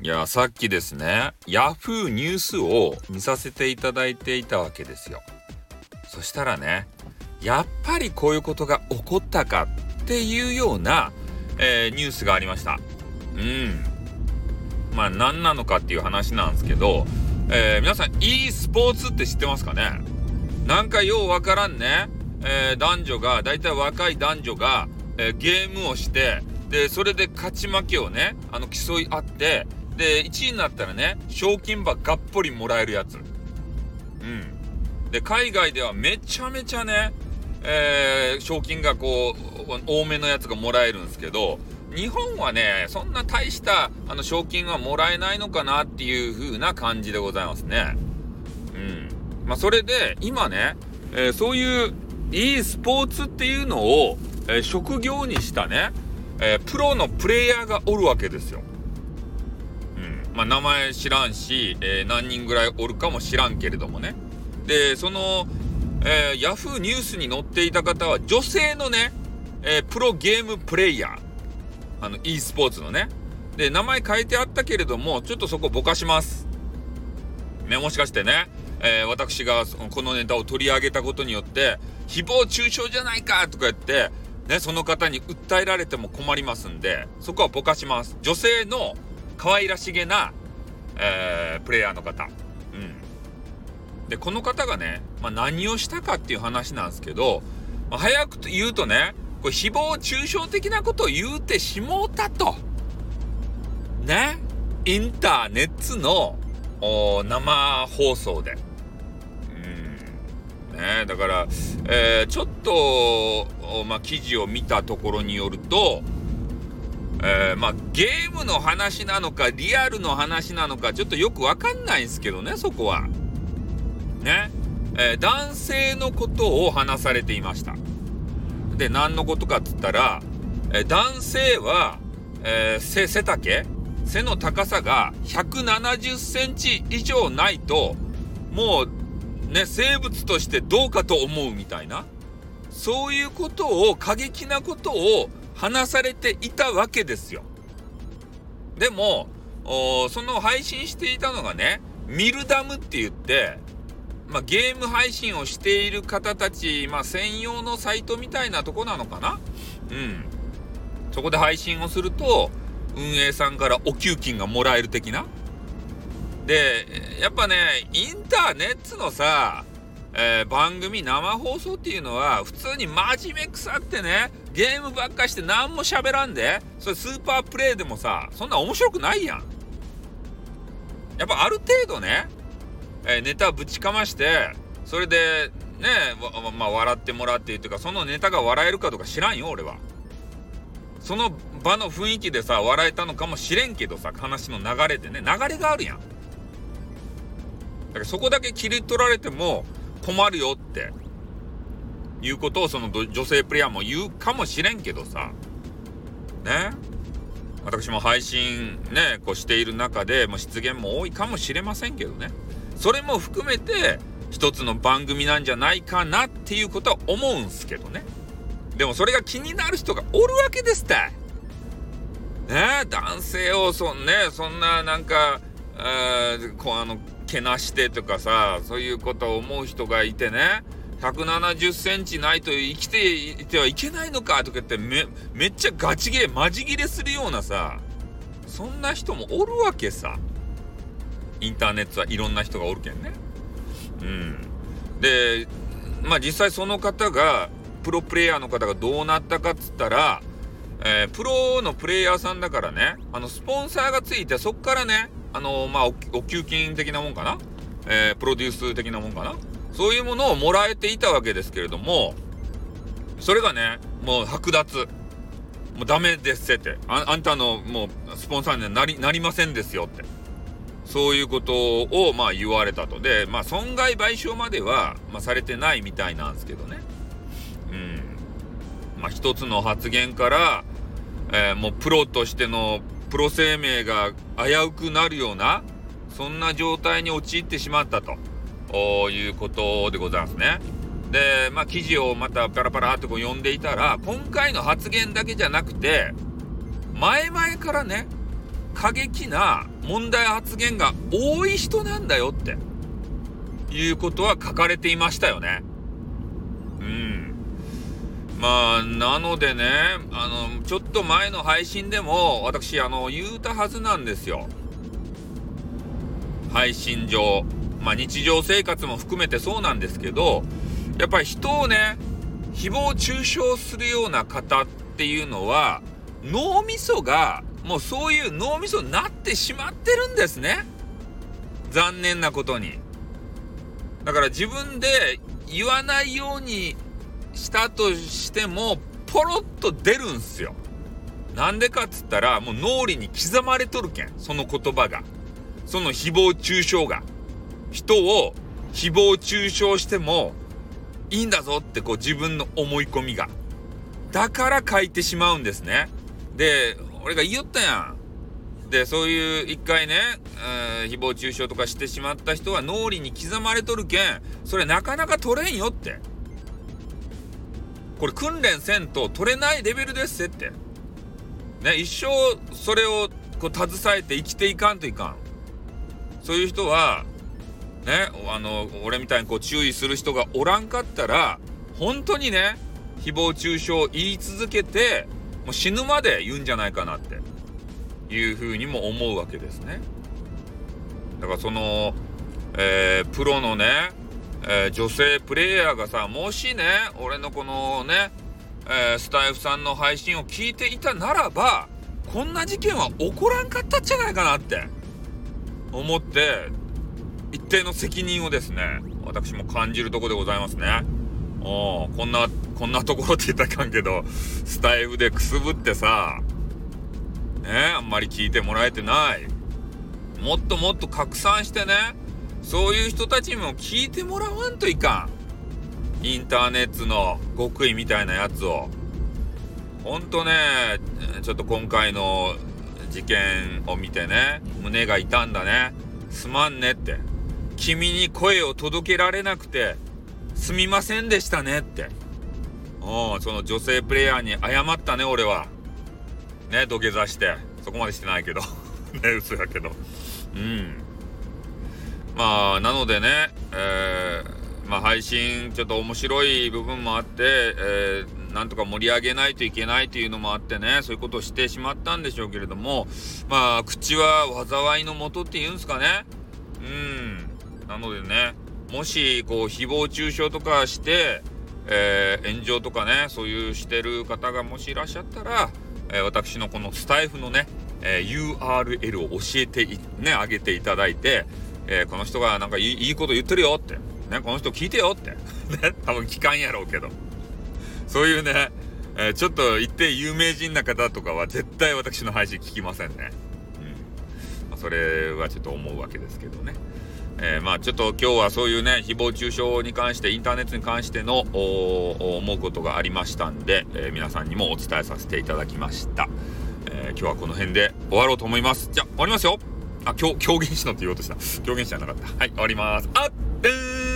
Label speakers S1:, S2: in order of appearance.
S1: いやさっきですねヤフーニュースを見させていただいていたわけですよ。そしたらねやっぱりこういうことが起こったかっていうような、えー、ニュースがありました。うん。まあ何なのかっていう話なんですけど、えー、皆さん e スポーツって知ってますかね？なんかようわからんね、えー、男女が大体若い男女が、えゲームをしてでそれで勝ち負けをねあの競い合ってで、1位になったらね、賞金ばがっぽりもらえるやつ。うん。で、海外ではめちゃめちゃね、えー、賞金がこう、多めのやつがもらえるんですけど、日本はね、そんな大したあの賞金はもらえないのかなっていう風な感じでございますね。うん。まあ、それで、今ね、えー、そういう e スポーツっていうのを、えー、職業にしたね、え、プロのプレイヤーがおるわけですよ。まあ、名前知らんし、えー、何人ぐらいおるかも知らんけれどもね。で、その、えー、ヤフーニュースに載っていた方は女性のね、えー、プロゲームプレイヤー。あの、e スポーツのね。で、名前変えてあったけれども、ちょっとそこぼかします。ね、もしかしてね、えー、私がこのネタを取り上げたことによって、誹謗中傷じゃないかとか言って、ね、その方に訴えられても困りますんで、そこはぼかします。女性の可愛らしげな、えー、プレイヤーの方。うん。で、この方がね、まあ、何をしたかっていう話なんですけど、まあ、早く言うとね、これ誹謗中傷的なことを言うてしもうたと。ね。インターネットの生放送で。うん。ねだから、えー、ちょっと、まあ、記事を見たところによると、えー、まあ、ゲームの話なのか、リアルの話なのか、ちょっとよくわかんないんですけどね、そこは。ね。えー、男性のことを話されていました。で、何のことかっつったら、えー、男性は、え背、背丈？背の高さが170センチ以上ないと、もう、ね、生物としてどうかと思うみたいな。そういうことを、過激なことを話されていたわけですよ。でも、その配信していたのがね、ミルダムって言って、まあ、ゲーム配信をしている方たち、まあ、専用のサイトみたいなとこなのかな？うん。そこで配信をすると、運営さんからお給金がもらえる的な。で、やっぱね、インターネットのさ、えー、番組生放送っていうのは普通に真面目くさってねゲームばっかして何も喋らんでそれスーパープレイでもさそんな面白くないやん。やっぱある程度ね、えー、ネタぶちかましてそれでねまあ笑ってもらってっていうかそのネタが笑えるかどうか知らんよ俺は。その場の雰囲気でさ笑えたのかもしれんけどさ話の流れでね流れがあるやん。だからそこだけ切り取られても困るよって。いうことをその女性プレイヤーも言うかもしれんけどさ。ね。私も配信ねこうしている中でもう失言も多いかもしれませんけどね。それも含めて一つの番組なんじゃないかなっていうことは思うんすけどね。でもそれが気になる人がおるわけですって。ね。男性をそんねそんななんかこうあのけなしてとかさそういうことを思う人がいてね170センチないと生きていてはいけないのかとか言ってめめっちゃガチ切れマジ切れするようなさそんな人もおるわけさ。インターネットはいろんな人がおるけんね。うん。でまあ実際その方がプロプレイヤーの方がどうなったかっつったらえー、プロのプレイヤーさんだからねあのスポンサーがついてそっからねあのまあお給金的なもんかな、えー、プロデュース的なもんかな？そういうものをもらえていたわけですけれどもそれがねもう剥奪。もうダメですって。ああんたのもうスポンサーにはなりなりませんですよって。そういうことをまあ言われたと。でまあ損害賠償までは、まあ、されてないみたいなんですけどね。うん。まあ一つの発言から、えー、もうプロとしてのプロ生命が危うくなるような、そんな状態に陥ってしまったということでございますね。で、まあ、記事をまたパラパラってこう読んでいたら、今回の発言だけじゃなくて、前々からね、過激な問題発言が多い人なんだよっていうことは書かれていましたよね。まあ、なのでね、あの、ちょっと前の配信でも私、あの、言うたはずなんですよ。配信上。まあ、日常生活も含めてそうなんですけど、やっぱり人をね、誹謗中傷するような方っていうのは、脳みそがもうそういう脳みそになってしまってるんですね。残念なことに。だから自分で言わないようにしたとしても、ポロッと出るんすよ。なんでかっつったら、もう脳裏に刻まれとるけん。その言葉が。その誹謗中傷が。人を誹謗中傷してもいいんだぞってこう自分の思い込みが。だから書いてしまうんですね。で、俺が言いよったやん。で、そういう一回ね、えー、誹謗中傷とかしてしまった人は脳裏に刻まれとるけん、それなかなか取れんよって。これ訓練せんと取れないレベルですって。ね、一生それをこう携えて生きていかんといかん。そういう人は、ね、あの、俺みたいにこう注意する人がおらんかったら、本当にね、誹謗中傷を言い続けて、もう死ぬまで言うんじゃないかなっていうふうにも思うわけですね。だからその、えー、プロのね、えー、女性プレイヤーがさ、もしね、俺のこのね、えー、スタイフさんの配信を聞いていたならば、こんな事件は起こらんかったんじゃないかなって思って、一定の責任をですね、私も感じるとこでございますね。おこんな、こんなところって言ったらあかんけど、スタイフでくすぶってさ、ね、あんまり聞いてもらえてない。もっともっと拡散してね、そういう人たちにも聞いてもらわんといかん。インターネットの極意みたいなやつを。ほんとね、ちょっと今回の事件を見てね、胸が痛んだね。すまんねって。君に声を届けられなくて、すみませんでしたねって。うん、その女性プレイヤーに謝ったね、俺は。ね、土下座して。そこまでしてないけど。ね、嘘やけど。うん。まあ、なのでね、えー、まあ、配信、ちょっと面白い部分もあって、えー、なんとか盛り上げないといけないというのもあってね、そういうことをしてしまったんでしょうけれども、まあ、口は災いのもとって言うんですかね。うん。なのでね、もしこう誹謗中傷とかして、えー、炎上とかねそういうしてる方がもしいらっしゃったら、え、私のこのスタイフのね、え、URL を教えてねあげていただいて、えこの人がなんかいいこと言ってるよってねこの人聞いてよって ね多分聞かんやろうけどそういうね、えちょっと一定有名人な方とかは絶対私の配信聞きませんね。うんまあ、それはちょっと思うわけですけどね。えー、まあちょっと今日はそういうね、誹謗中傷に関して、インターネットに関しての思うことがありましたんで、えー、皆さんにもお伝えさせていただきました。えー、今日はこの辺で終わろうと思います。じゃあ、終わりますよあ、狂言師のって言おうとした。狂言師じゃなかった。はい、終わります。あっ、えー